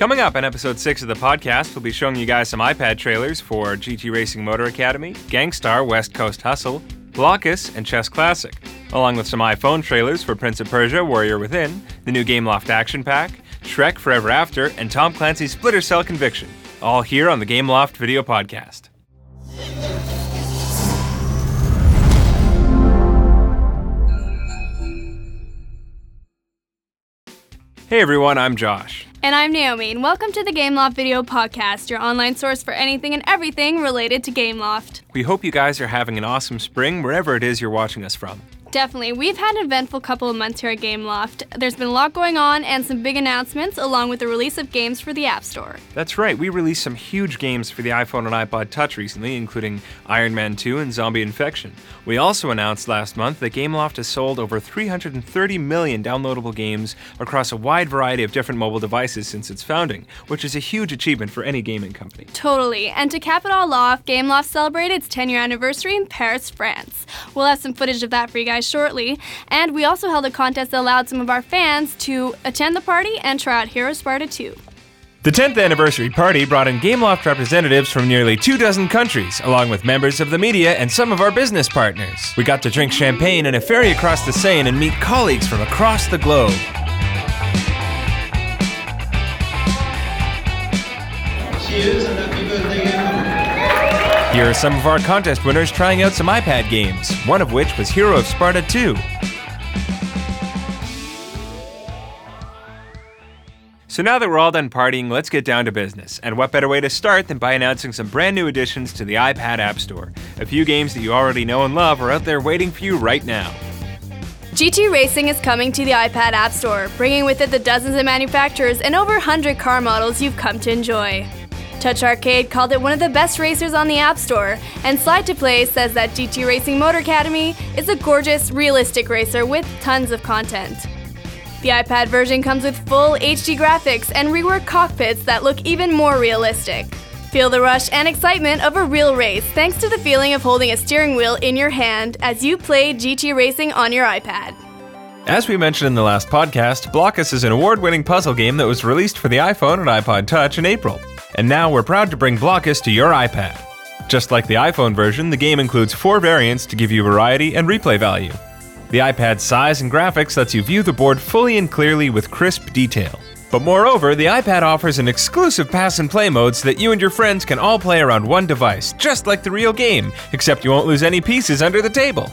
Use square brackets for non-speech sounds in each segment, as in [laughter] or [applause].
Coming up on episode 6 of the podcast, we'll be showing you guys some iPad trailers for GT Racing Motor Academy, Gangstar West Coast Hustle, Blokus, and Chess Classic, along with some iPhone trailers for Prince of Persia Warrior Within, the new Gameloft Action Pack, Shrek Forever After, and Tom Clancy's Splinter Cell Conviction. All here on the Gameloft Video Podcast. Hey everyone, I'm Josh. And I'm Naomi, and welcome to the Gameloft Video Podcast, your online source for anything and everything related to Gameloft. We hope you guys are having an awesome spring wherever it is you're watching us from. Definitely. We've had an eventful couple of months here at Gameloft. There's been a lot going on and some big announcements, along with the release of games for the App Store. That's right, we released some huge games for the iPhone and iPod Touch recently, including Iron Man 2 and Zombie Infection. We also announced last month that Gameloft has sold over 330 million downloadable games across a wide variety of different mobile devices since its founding, which is a huge achievement for any gaming company. Totally. And to cap it all off, Gameloft celebrated its 10 year anniversary in Paris, France. We'll have some footage of that for you guys shortly. And we also held a contest that allowed some of our fans to attend the party and try out Hero Sparta 2. The 10th anniversary party brought in Gameloft representatives from nearly two dozen countries, along with members of the media and some of our business partners. We got to drink champagne in a ferry across the Seine and meet colleagues from across the globe. Cheers Here are some of our contest winners trying out some iPad games, one of which was Hero of Sparta 2. So now that we're all done partying, let's get down to business. And what better way to start than by announcing some brand new additions to the iPad App Store? A few games that you already know and love are out there waiting for you right now. GT Racing is coming to the iPad App Store, bringing with it the dozens of manufacturers and over 100 car models you've come to enjoy. Touch Arcade called it one of the best racers on the App Store, and Slide to Play says that GT Racing Motor Academy is a gorgeous, realistic racer with tons of content. The iPad version comes with full HD graphics and reworked cockpits that look even more realistic. Feel the rush and excitement of a real race thanks to the feeling of holding a steering wheel in your hand as you play GT Racing on your iPad. As we mentioned in the last podcast, Blokus is an award winning puzzle game that was released for the iPhone and iPod Touch in April. And now we're proud to bring Blokus to your iPad. Just like the iPhone version, the game includes four variants to give you variety and replay value. The iPad's size and graphics lets you view the board fully and clearly with crisp detail. But moreover, the iPad offers an exclusive pass and play mode so that you and your friends can all play around one device, just like the real game, except you won't lose any pieces under the table.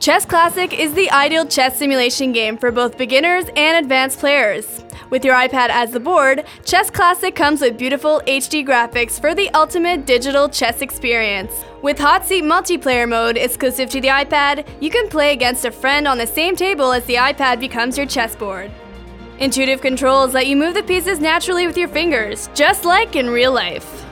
Chess Classic is the ideal chess simulation game for both beginners and advanced players. With your iPad as the board, Chess Classic comes with beautiful HD graphics for the ultimate digital chess experience. With Hot Seat multiplayer mode exclusive to the iPad, you can play against a friend on the same table as the iPad becomes your chessboard. Intuitive controls let you move the pieces naturally with your fingers, just like in real life.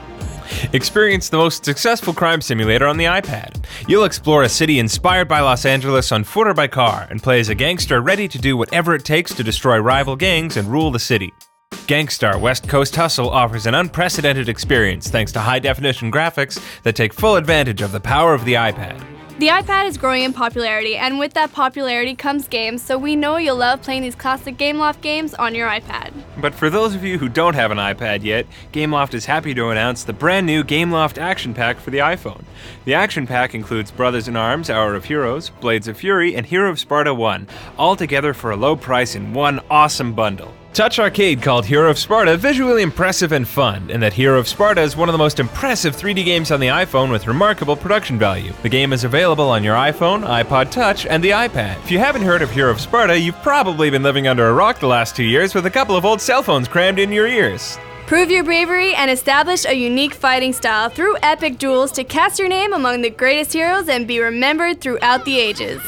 Experience the most successful crime simulator on the iPad. You'll explore a city inspired by Los Angeles on foot or by car and play as a gangster ready to do whatever it takes to destroy rival gangs and rule the city. Gangstar West Coast Hustle offers an unprecedented experience thanks to high definition graphics that take full advantage of the power of the iPad. The iPad is growing in popularity, and with that popularity comes games, so we know you'll love playing these classic Gameloft games on your iPad. But for those of you who don't have an iPad yet, Gameloft is happy to announce the brand new Gameloft Action Pack for the iPhone. The Action Pack includes Brothers in Arms, Hour of Heroes, Blades of Fury, and Hero of Sparta 1, all together for a low price in one awesome bundle. Touch Arcade called Hero of Sparta visually impressive and fun, and that Hero of Sparta is one of the most impressive 3D games on the iPhone with remarkable production value. The game is available on your iPhone, iPod Touch, and the iPad. If you haven't heard of Hero of Sparta, you've probably been living under a rock the last two years with a couple of old cell phones crammed in your ears. Prove your bravery and establish a unique fighting style through epic duels to cast your name among the greatest heroes and be remembered throughout the ages.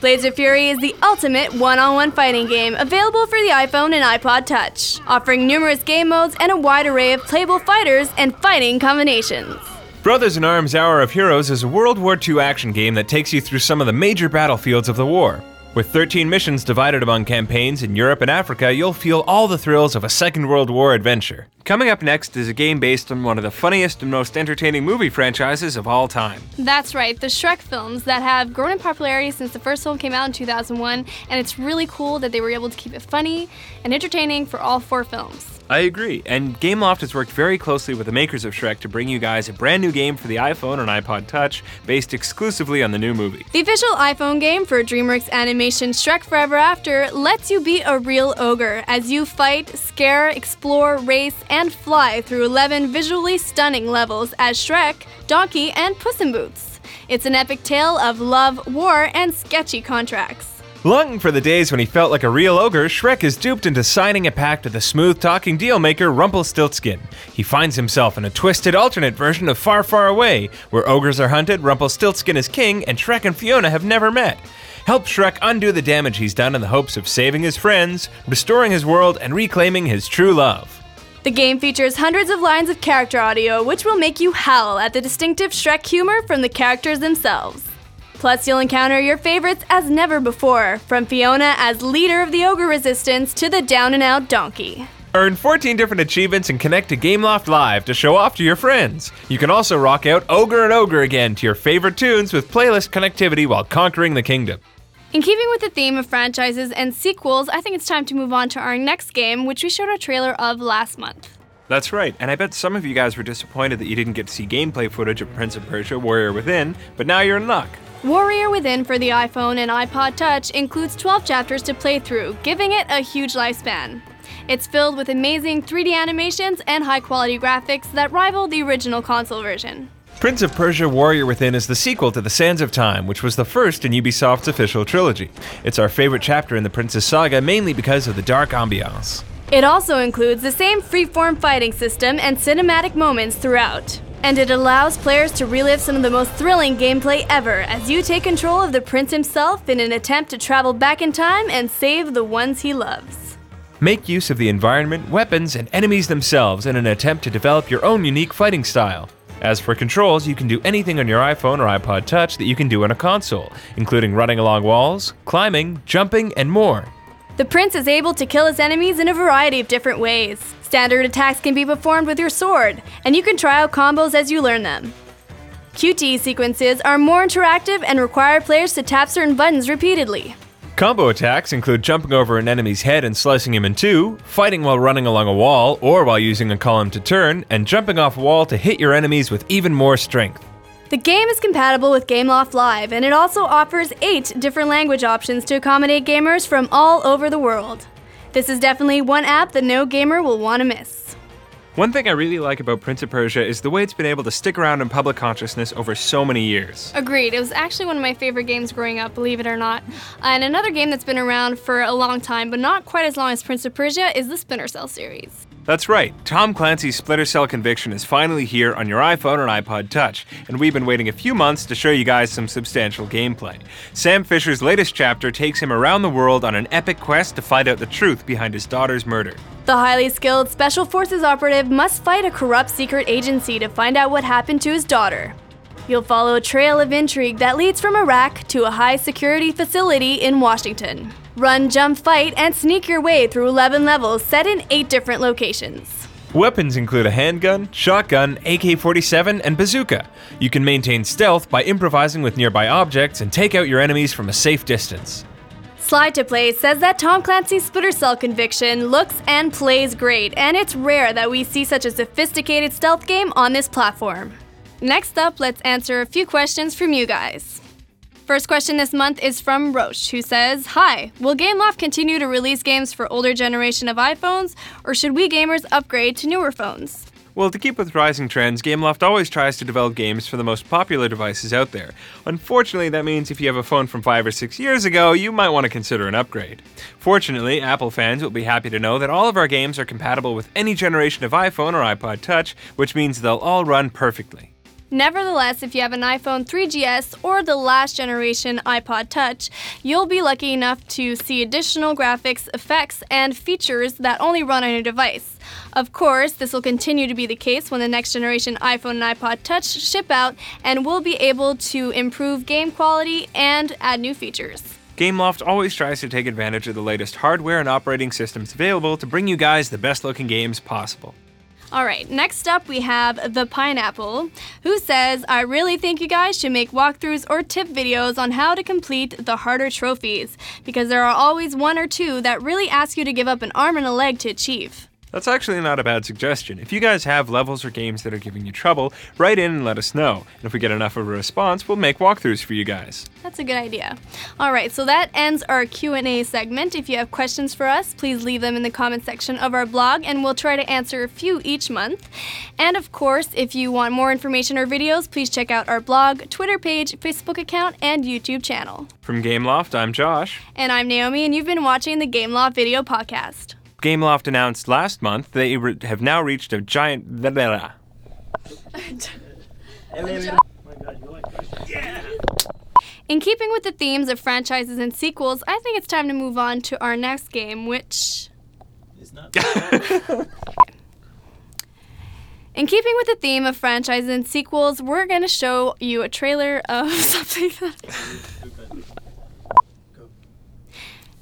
Blades of Fury is the ultimate one on one fighting game available for the iPhone and iPod Touch, offering numerous game modes and a wide array of playable fighters and fighting combinations. Brothers in Arms Hour of Heroes is a World War II action game that takes you through some of the major battlefields of the war. With 13 missions divided among campaigns in Europe and Africa, you'll feel all the thrills of a Second World War adventure. Coming up next is a game based on one of the funniest and most entertaining movie franchises of all time. That's right, the Shrek films that have grown in popularity since the first film came out in 2001, and it's really cool that they were able to keep it funny and entertaining for all four films. I agree, and Gameloft has worked very closely with the makers of Shrek to bring you guys a brand new game for the iPhone and iPod Touch based exclusively on the new movie. The official iPhone game for DreamWorks animation Shrek Forever After lets you be a real ogre as you fight, scare, explore, race, and fly through 11 visually stunning levels as Shrek, Donkey, and Puss in Boots. It's an epic tale of love, war, and sketchy contracts. Longing for the days when he felt like a real ogre, Shrek is duped into signing a pact with the smooth talking dealmaker Rumpelstiltskin. He finds himself in a twisted alternate version of Far, Far Away, where ogres are hunted, Rumpelstiltskin is king, and Shrek and Fiona have never met. Help Shrek undo the damage he's done in the hopes of saving his friends, restoring his world, and reclaiming his true love. The game features hundreds of lines of character audio, which will make you howl at the distinctive Shrek humor from the characters themselves. Plus, you'll encounter your favorites as never before, from Fiona as leader of the ogre resistance to the down and out donkey. Earn 14 different achievements and connect to Gameloft Live to show off to your friends. You can also rock out Ogre and Ogre again to your favorite tunes with playlist connectivity while conquering the kingdom. In keeping with the theme of franchises and sequels, I think it's time to move on to our next game, which we showed a trailer of last month. That's right, and I bet some of you guys were disappointed that you didn't get to see gameplay footage of Prince of Persia Warrior Within, but now you're in luck. Warrior Within for the iPhone and iPod Touch includes 12 chapters to play through, giving it a huge lifespan. It's filled with amazing 3D animations and high quality graphics that rival the original console version. Prince of Persia Warrior Within is the sequel to The Sands of Time, which was the first in Ubisoft's official trilogy. It's our favorite chapter in the Princess Saga mainly because of the dark ambiance. It also includes the same freeform fighting system and cinematic moments throughout and it allows players to relive some of the most thrilling gameplay ever as you take control of the prince himself in an attempt to travel back in time and save the ones he loves. Make use of the environment, weapons, and enemies themselves in an attempt to develop your own unique fighting style. As for controls, you can do anything on your iPhone or iPod Touch that you can do on a console, including running along walls, climbing, jumping, and more. The prince is able to kill his enemies in a variety of different ways. Standard attacks can be performed with your sword, and you can try out combos as you learn them. QTE sequences are more interactive and require players to tap certain buttons repeatedly. Combo attacks include jumping over an enemy's head and slicing him in two, fighting while running along a wall or while using a column to turn, and jumping off a wall to hit your enemies with even more strength. The game is compatible with Gameloft Live, and it also offers eight different language options to accommodate gamers from all over the world. This is definitely one app that no gamer will want to miss. One thing I really like about Prince of Persia is the way it's been able to stick around in public consciousness over so many years. Agreed. It was actually one of my favorite games growing up, believe it or not. And another game that's been around for a long time, but not quite as long as Prince of Persia, is the Splinter Cell series. That's right, Tom Clancy's Splinter Cell Conviction is finally here on your iPhone and iPod Touch, and we've been waiting a few months to show you guys some substantial gameplay. Sam Fisher's latest chapter takes him around the world on an epic quest to find out the truth behind his daughter's murder. The highly skilled Special Forces operative must fight a corrupt secret agency to find out what happened to his daughter. You'll follow a trail of intrigue that leads from Iraq to a high security facility in Washington. Run, jump, fight, and sneak your way through 11 levels set in 8 different locations. Weapons include a handgun, shotgun, AK 47, and bazooka. You can maintain stealth by improvising with nearby objects and take out your enemies from a safe distance. Slide to Play says that Tom Clancy's Splinter Cell Conviction looks and plays great, and it's rare that we see such a sophisticated stealth game on this platform. Next up, let's answer a few questions from you guys. First question this month is from Roche, who says, Hi, will Gameloft continue to release games for older generation of iPhones, or should we gamers upgrade to newer phones? Well, to keep with rising trends, Gameloft always tries to develop games for the most popular devices out there. Unfortunately, that means if you have a phone from five or six years ago, you might want to consider an upgrade. Fortunately, Apple fans will be happy to know that all of our games are compatible with any generation of iPhone or iPod Touch, which means they'll all run perfectly. Nevertheless, if you have an iPhone 3GS or the last generation iPod Touch, you'll be lucky enough to see additional graphics, effects, and features that only run on your device. Of course, this will continue to be the case when the next generation iPhone and iPod Touch ship out, and we'll be able to improve game quality and add new features. Gameloft always tries to take advantage of the latest hardware and operating systems available to bring you guys the best looking games possible. All right, next up we have the Pineapple, who says, I really think you guys should make walkthroughs or tip videos on how to complete the harder trophies, because there are always one or two that really ask you to give up an arm and a leg to achieve. That's actually not a bad suggestion. If you guys have levels or games that are giving you trouble, write in and let us know. And if we get enough of a response, we'll make walkthroughs for you guys. That's a good idea. All right, so that ends our Q&A segment. If you have questions for us, please leave them in the comment section of our blog and we'll try to answer a few each month. And of course, if you want more information or videos, please check out our blog, Twitter page, Facebook account, and YouTube channel. From Gameloft, I'm Josh. And I'm Naomi and you've been watching the Gameloft video podcast. Gameloft announced last month they re- have now reached a giant. blah, blah, blah. In keeping with the themes of franchises and sequels, I think it's time to move on to our next game, which It's not. [laughs] In keeping with the theme of franchises and sequels, we're going to show you a trailer of [laughs] something that.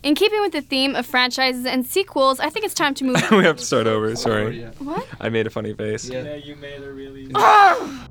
In keeping with the theme of franchises and sequels, I think it's time to move. [laughs] we have to start over. Sorry. What? I made a funny face. Yeah, you made a really. Ah!